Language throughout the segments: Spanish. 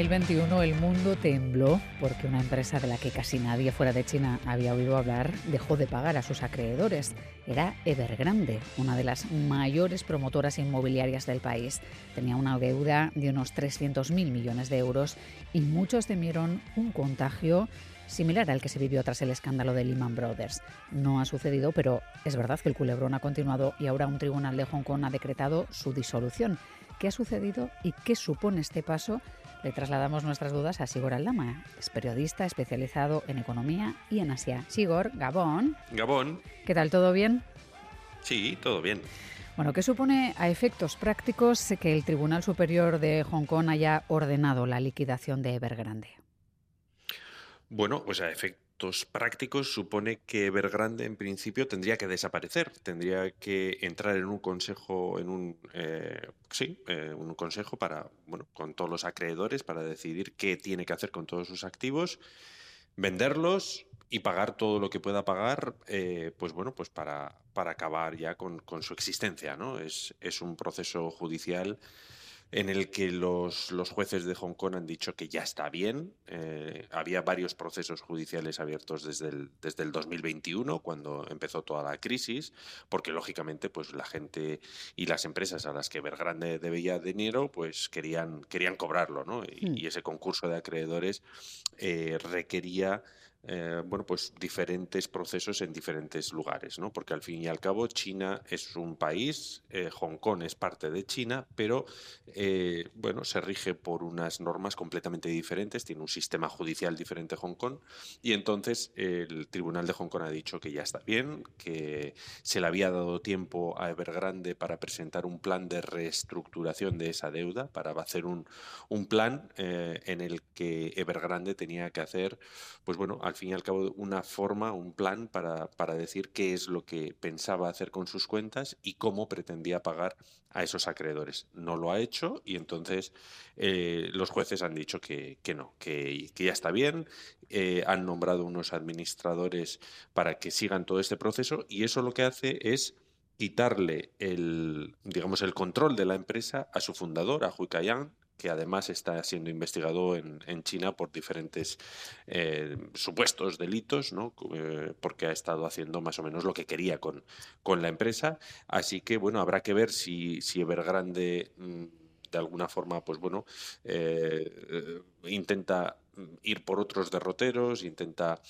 2021 el mundo tembló porque una empresa de la que casi nadie fuera de China había oído hablar dejó de pagar a sus acreedores. Era Evergrande, una de las mayores promotoras inmobiliarias del país. Tenía una deuda de unos 300.000 millones de euros y muchos temieron un contagio similar al que se vivió tras el escándalo de Lehman Brothers. No ha sucedido, pero es verdad que el culebrón ha continuado y ahora un tribunal de Hong Kong ha decretado su disolución. ¿Qué ha sucedido y qué supone este paso? Le trasladamos nuestras dudas a Sigor Aldama. Es periodista especializado en economía y en Asia. Sigor, Gabón. Gabón. ¿Qué tal? ¿Todo bien? Sí, todo bien. Bueno, ¿qué supone a efectos prácticos que el Tribunal Superior de Hong Kong haya ordenado la liquidación de Evergrande? Bueno, pues a efectos prácticos supone que Evergrande en principio tendría que desaparecer, tendría que entrar en un consejo, en un eh, sí, eh, un consejo para bueno, con todos los acreedores para decidir qué tiene que hacer con todos sus activos, venderlos y pagar todo lo que pueda pagar, eh, pues bueno, pues para, para acabar ya con, con su existencia, ¿no? Es, es un proceso judicial en el que los, los, jueces de Hong Kong han dicho que ya está bien. Eh, había varios procesos judiciales abiertos desde el, desde el 2021, cuando empezó toda la crisis, porque lógicamente pues, la gente y las empresas a las que Evergrande debía dinero pues, querían, querían cobrarlo. ¿no? Y, hmm. y ese concurso de acreedores eh, requería eh, bueno, pues diferentes procesos en diferentes lugares, ¿no? Porque al fin y al cabo China es un país, eh, Hong Kong es parte de China, pero eh, bueno, se rige por unas normas completamente diferentes, tiene un sistema judicial diferente Hong Kong y entonces el Tribunal de Hong Kong ha dicho que ya está bien, que se le había dado tiempo a Evergrande para presentar un plan de reestructuración de esa deuda, para hacer un, un plan en el que Evergrande tenía que hacer, pues bueno, al fin y al cabo una forma, un plan para, para, decir qué es lo que pensaba hacer con sus cuentas y cómo pretendía pagar a esos acreedores. No lo ha hecho y entonces eh, los jueces han dicho que, que no, que, que, ya está bien, eh, han nombrado unos administradores para que sigan todo este proceso y eso lo que hace es quitarle el, digamos, el control de la empresa a su fundador, a Hui que además está siendo investigado en, China por diferentes eh, supuestos delitos, ¿no? Eh, porque ha estado haciendo más o menos lo que quería con, con la empresa. Así que, bueno, habrá que ver si, si Evergrande mm, de alguna forma, pues bueno, eh, intenta ir por otros derroteros, intenta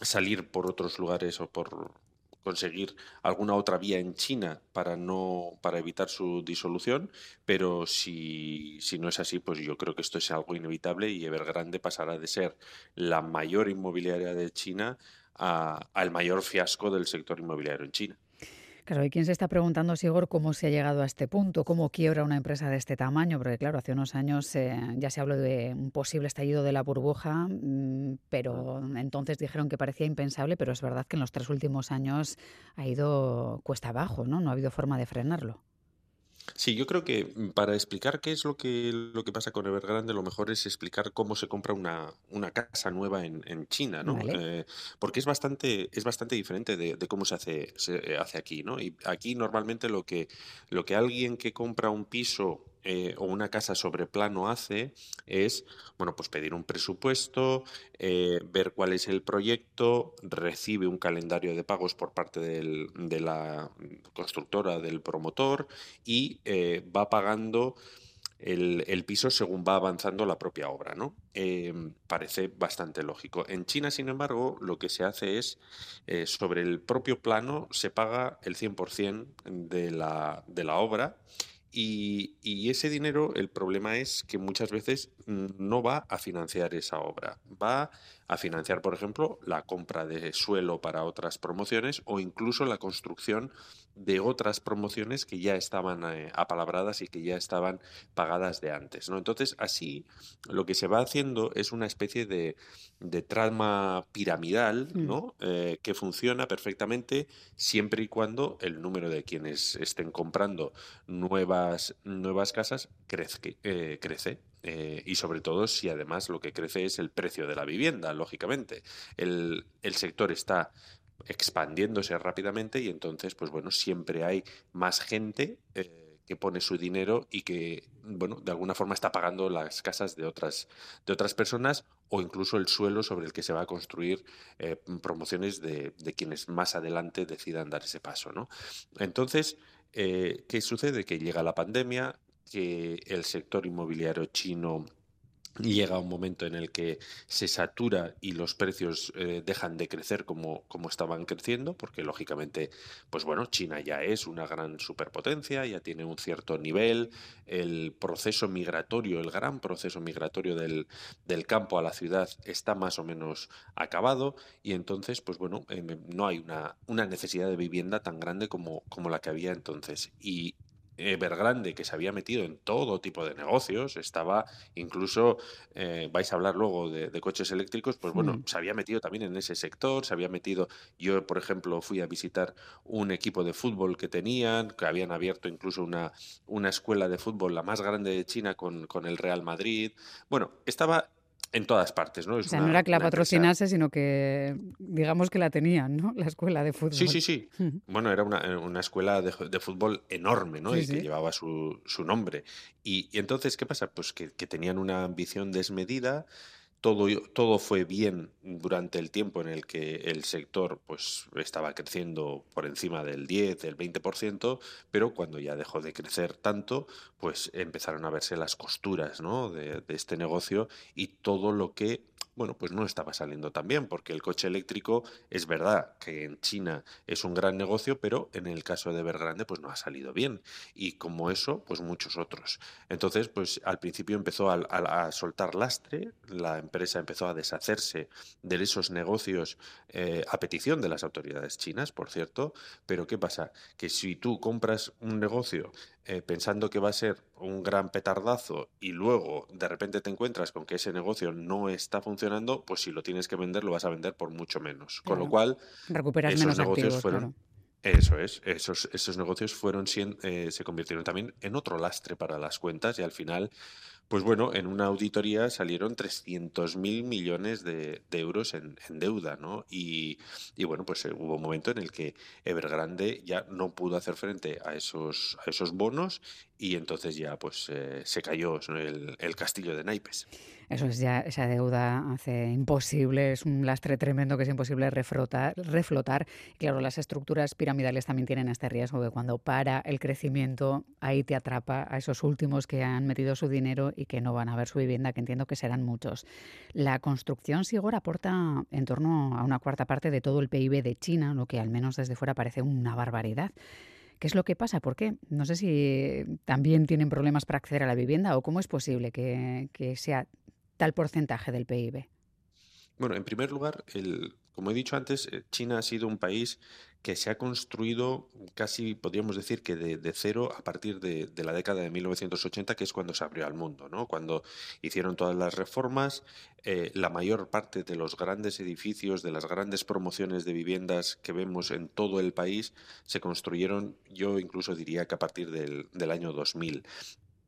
salir por otros lugares o por conseguir alguna otra vía en China para no para evitar su disolución, pero si, si no es así, pues yo creo que esto es algo inevitable y Evergrande pasará de ser la mayor inmobiliaria de China a, al mayor fiasco del sector inmobiliario en China. Claro, ¿y quién se está preguntando, Sigor, cómo se ha llegado a este punto? ¿Cómo quiebra una empresa de este tamaño? Porque, claro, hace unos años eh, ya se habló de un posible estallido de la burbuja, mm, pero entonces dijeron que parecía impensable, pero es verdad que en los tres últimos años ha ido cuesta abajo, ¿no? No ha habido forma de frenarlo. Sí, yo creo que mm, para explicar qué es lo que, lo que pasa con Evergrande, lo mejor es explicar cómo se compra una, una casa nueva en, en China, ¿no? Eh, porque es bastante, es bastante diferente de, de, cómo se hace, se hace aquí, ¿no? Y aquí normalmente lo que, lo que alguien que compra un piso eh, o una casa sobre plano hace es, bueno, pues pedir un presupuesto, eh, ver cuál es el proyecto, recibe un calendario de pagos por parte de la constructora, del promotor y eh, va pagando el, piso según va avanzando la propia obra, ¿no? parece bastante lógico. En China, sin embargo, lo que se hace es, sobre el propio plano, se paga el 100% de de la obra y, ese dinero, el problema es que muchas veces no va a financiar esa obra, va a financiar, por ejemplo, la compra de suelo para otras promociones o incluso la construcción de otras promociones que ya estaban eh, apalabradas y que ya estaban pagadas de antes. ¿no? Entonces, así lo que se va haciendo es una especie de, trama piramidal mm. ¿no? Eh, que funciona perfectamente siempre y cuando el número de quienes estén comprando nuevas, nuevas casas crezque, eh, crece. Y sobre todo si además lo que crece es el precio de la vivienda, lógicamente. El, el sector está expandiéndose rápidamente y entonces, pues bueno, siempre hay más gente eh, que pone su dinero y que, bueno, de alguna forma está pagando las casas de otras, de otras personas o incluso el suelo sobre el que se va a construir eh, promociones de, de, quienes más adelante decidan dar ese paso. ¿no? Entonces, eh, ¿qué sucede? Que llega la pandemia, que el sector inmobiliario chino llega un momento en el que se satura y los precios eh, dejan de crecer como, como estaban creciendo, porque lógicamente, pues bueno, China ya es una gran superpotencia, ya tiene un cierto nivel, el proceso migratorio, el gran proceso migratorio del, del campo a la ciudad está más o menos acabado y entonces, pues bueno, em, no hay una, una necesidad de vivienda tan grande como, como la que había entonces. Y Evergrande, que se había metido en todo tipo de negocios, estaba incluso, eh, vais a hablar luego de, coches eléctricos, pues bueno, mm. se había metido también en ese sector, se había metido, yo por ejemplo fui a visitar un equipo de fútbol que tenían, que habían abierto incluso una, una escuela de fútbol, la más grande de China con, con el Real Madrid. Bueno, estaba en todas partes, ¿no? o sea, no era que la patrocinase, sino que digamos que la tenían, ¿no? La escuela de fútbol. Sí, sí, sí. bueno, era una, una escuela de, de, fútbol enorme, ¿no? y que llevaba su, su nombre. Y, y, entonces, ¿qué pasa? Pues que, que tenían una ambición desmedida todo, todo fue bien durante el tiempo en el que el sector pues, estaba creciendo por encima del 10, del 20%, pero cuando ya dejó de crecer tanto, pues empezaron a verse las costuras ¿no? de, de este negocio y todo lo que bueno, pues no estaba saliendo tan bien, porque el coche eléctrico es verdad que en China es un gran negocio, pero en el caso de Evergrande pues no ha salido bien. Y como eso, pues muchos otros. Entonces, pues al principio empezó a, soltar lastre, la empresa empezó a deshacerse de esos negocios eh, a petición de las autoridades chinas, por cierto, pero ¿qué pasa? Que si tú compras un negocio eh, pensando que va a ser un gran petardazo y luego de repente te encuentras con que ese negocio no está funcionando, pues si lo tienes que vender lo vas a vender por mucho menos. Con lo cual, recuperas esos negocios fueron... Eso es, esos, esos negocios fueron eh, se convirtieron también en otro lastre para las cuentas y al final pues bueno, en una auditoría salieron 300.000 millones de, euros en, deuda, ¿no? Y, bueno, pues eh, hubo un momento en el que Evergrande ya no pudo hacer frente a esos, a esos bonos y entonces ya pues eh, se cayó el, el castillo de naipes. Eso es ya, esa deuda hace imposible, es un lastre tremendo que es imposible reflotar. reflotar. claro, las estructuras piramidales también tienen este riesgo de cuando para el crecimiento, ahí te atrapa a esos últimos que han metido su dinero y que no van a ver su vivienda, que entiendo que serán muchos. La construcción Sigor aporta en torno a una cuarta parte de todo el PIB de China, lo que al menos desde fuera parece una barbaridad. ¿Qué es lo que pasa? ¿Por qué? No sé si también tienen problemas para acceder a la vivienda o cómo es posible que, que sea tal porcentaje del PIB? Bueno, en primer lugar, el, como he dicho antes, eh, China ha sido un país que se ha construido casi, podríamos decir que de, cero a partir de, la década de 1980, que es cuando se abrió al mundo, ¿no? Cuando hicieron todas las reformas, eh, la mayor parte de los grandes edificios, de las grandes promociones de viviendas que vemos en todo el país, se construyeron, yo incluso diría que a partir del, del año 2000.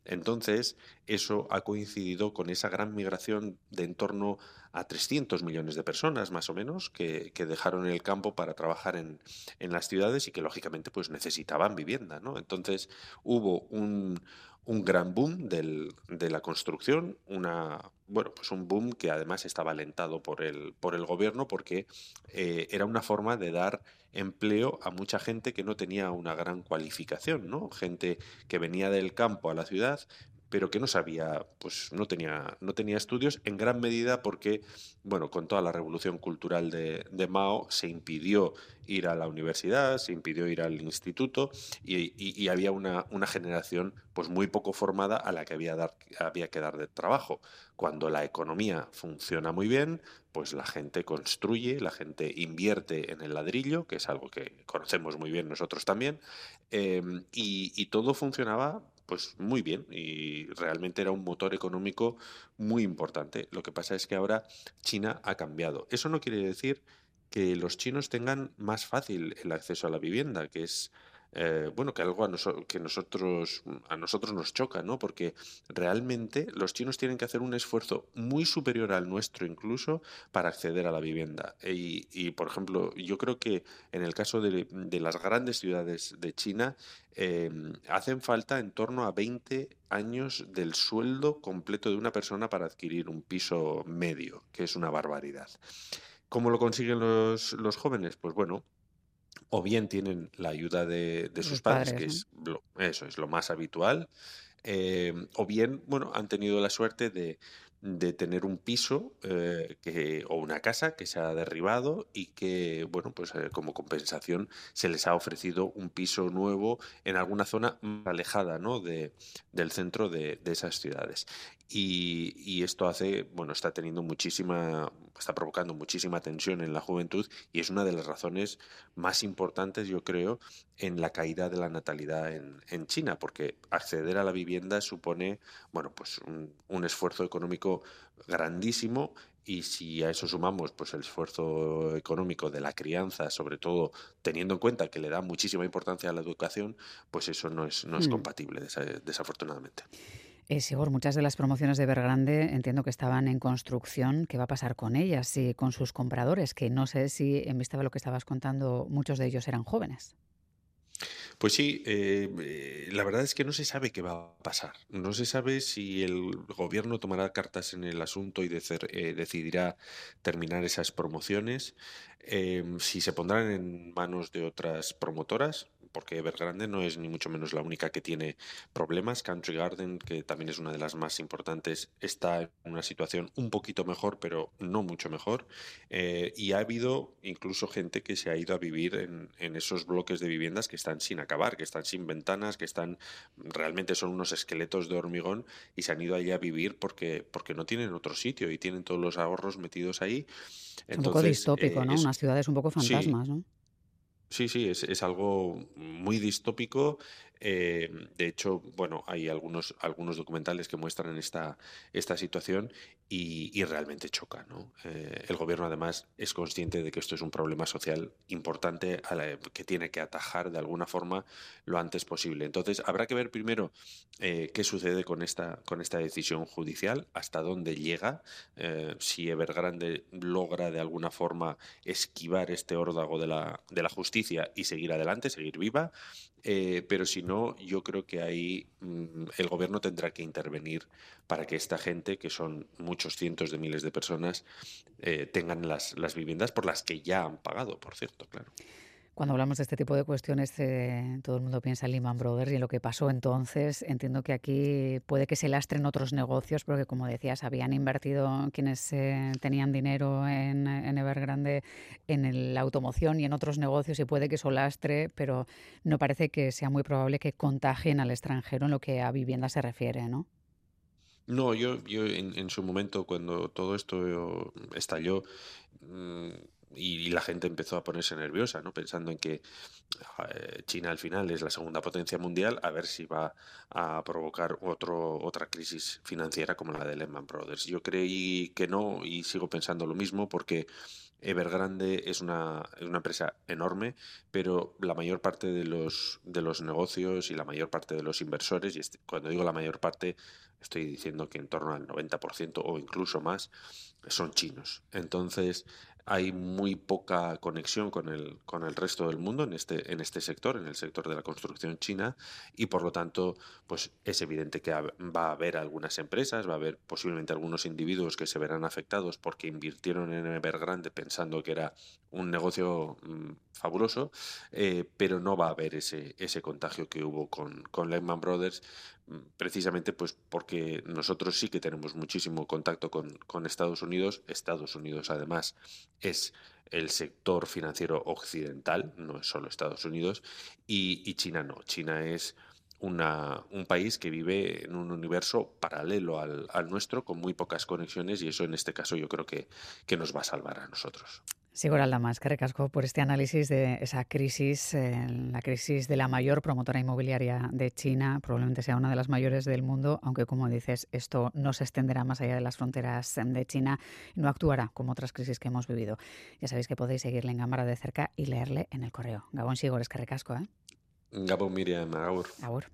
Entonces, eso ha coincidido con esa gran migración de en torno a 300 millones de personas, más o menos, que, dejaron el campo para trabajar en, en, las ciudades y que, lógicamente, pues necesitaban vivienda, ¿no? Entonces, hubo un, un gran boom del, de la construcción, una, bueno, pues un boom que además estaba alentado por el, por el gobierno porque eh, era una forma de dar empleo a mucha gente que no tenía una gran cualificación, ¿no? Gente que venía del campo a la ciudad, pero que no sabía, pues no tenía, no tenía estudios, en gran medida porque, bueno, con toda la revolución cultural de, Mao se impidió ir a la universidad, se impidió ir al instituto y, había una, una, generación pues muy poco formada a la que había, dar, había que dar de trabajo. Cuando la economía funciona muy bien, pues la gente construye, la gente invierte en el ladrillo, que es algo que conocemos muy bien nosotros también, eh, y todo funcionaba pues muy bien y realmente era un motor económico muy importante. Lo que pasa es que ahora China ha cambiado. Eso no quiere decir que los chinos tengan más fácil el acceso a la vivienda, que es eh, bueno, que algo a que nosotros, a nosotros nos choca, ¿no? Porque realmente los chinos tienen que hacer un esfuerzo muy superior al nuestro incluso para acceder a la vivienda. Y, por ejemplo, yo creo que en el caso de, las grandes ciudades de China, em, hacen falta en torno a 20 años del sueldo completo de una persona para adquirir un piso medio, que es una barbaridad. ¿Cómo lo consiguen los, los jóvenes? Pues bueno, o bien tienen la ayuda de, sus padres, que es eso es lo más habitual, em, o bien, bueno, han tenido la suerte de, de tener un piso eh, que, o una casa que se ha derribado y que, bueno, pues eh, como compensación se les ha ofrecido un piso nuevo en alguna zona más alejada ¿no? de, del centro de, de esas ciudades. Y, esto hace, bueno, está teniendo muchísima, está provocando muchísima tensión en la juventud y es una de las razones más importantes, yo creo, en la caída de la natalidad en, en China, porque acceder a la vivienda supone, bueno, pues un esfuerzo económico grandísimo y si a eso sumamos pues el esfuerzo económico de la crianza, sobre todo teniendo en cuenta que le da muchísima importancia a la educación, pues eso no es, no es mm. compatible, desafortunadamente. Eh, Sigor, muchas de las promociones de Evergrande entiendo que estaban en construcción. ¿Qué va a pasar con ellas y con sus compradores? Que no sé si, en vista de lo que estabas contando, muchos de ellos eran jóvenes. Pues sí, eh, eh, la verdad es que no se sabe qué va a pasar. No se sabe si el gobierno tomará cartas en el asunto y decidirá terminar esas promociones, em, si se pondrán en manos de otras promotoras porque Evergrande no es ni mucho menos la única que tiene problemas. Country Garden, que también es una de las más importantes, está en una situación un poquito mejor, pero no mucho mejor. Eh, y ha habido incluso gente que se ha ido a vivir en, en, esos bloques de viviendas que están sin acabar, que están sin ventanas, que están realmente son unos esqueletos de hormigón y se han ido allí a vivir porque, porque no tienen otro sitio y tienen todos los ahorros metidos ahí. un poco distópico, eh, ¿no? Unas ciudades un poco fantasmas, ¿no? Sí, sí, es, es, algo muy distópico eh, de hecho, bueno, hay algunos, algunos documentales que muestran esta, esta situación y, realmente choca. ¿no? Eh, el gobierno además es consciente de que esto es un problema social importante que tiene que atajar de alguna forma lo antes posible. Entonces, habrá que ver primero eh, qué sucede con esta, con esta decisión judicial, hasta dónde llega, si Evergrande logra de alguna forma esquivar este órdago de la, la justicia y seguir adelante, seguir viva, pero si no, yo creo que ahí mm, el gobierno tendrá que intervenir para que esta gente, que son muchos cientos de miles de personas, eh, tengan las, las viviendas por las que ya han pagado, por cierto, claro. Cuando hablamos de este tipo de cuestiones, eh, todo el mundo piensa en Lehman Brothers y en lo que pasó entonces. Entiendo que aquí puede que se lastren otros negocios, porque como decías, habían invertido quienes eh, tenían dinero en, en, Evergrande en la automoción y en otros negocios y puede que eso lastre, pero no parece que sea muy probable que contagien al extranjero en lo que a vivienda se refiere, ¿no? No, yo, yo en, en su momento, cuando todo esto estalló, mm, y, la gente empezó a ponerse nerviosa, ¿no? pensando en que eh, China al final es la segunda potencia mundial, a ver si va a provocar otro, otra crisis financiera como la de Lehman Brothers. Yo creí que no y sigo pensando lo mismo porque Evergrande es una, una empresa enorme, pero la mayor parte de los, de los negocios y la mayor parte de los inversores, y este, cuando digo la mayor parte, estoy diciendo que en torno al 90% o incluso más, son chinos. Entonces, hay muy poca conexión con el, con el resto del mundo en este, en este sector, en el sector de la construcción china, y por lo tanto, pues es evidente que va a haber algunas empresas, va a haber posiblemente algunos individuos que se verán afectados porque invirtieron en Evergrande pensando que era un negocio mm, fabuloso, eh, pero no va a haber ese, ese contagio que hubo con, con Lehman Brothers, precisamente pues porque nosotros sí que tenemos muchísimo contacto con, con Estados Unidos, Estados Unidos además es el sector financiero occidental, no es solo Estados Unidos, y, China no. China es una, un país que vive en un universo paralelo al, al, nuestro, con muy pocas conexiones, y eso en este caso yo creo que, que nos va a salvar a nosotros. Sigur Aldamas, que recasco por este análisis de esa crisis, eh, la crisis de la mayor promotora inmobiliaria de China, probablemente sea una de las mayores del mundo, aunque como dices, esto no se extenderá más allá de las fronteras de China y no actuará como otras crisis que hemos vivido. Ya sabéis que podéis seguirle en cámara de cerca y leerle en el correo. Gabón Sigor, es que recasco, ¿eh? Gabo Miriam, agur. Agur.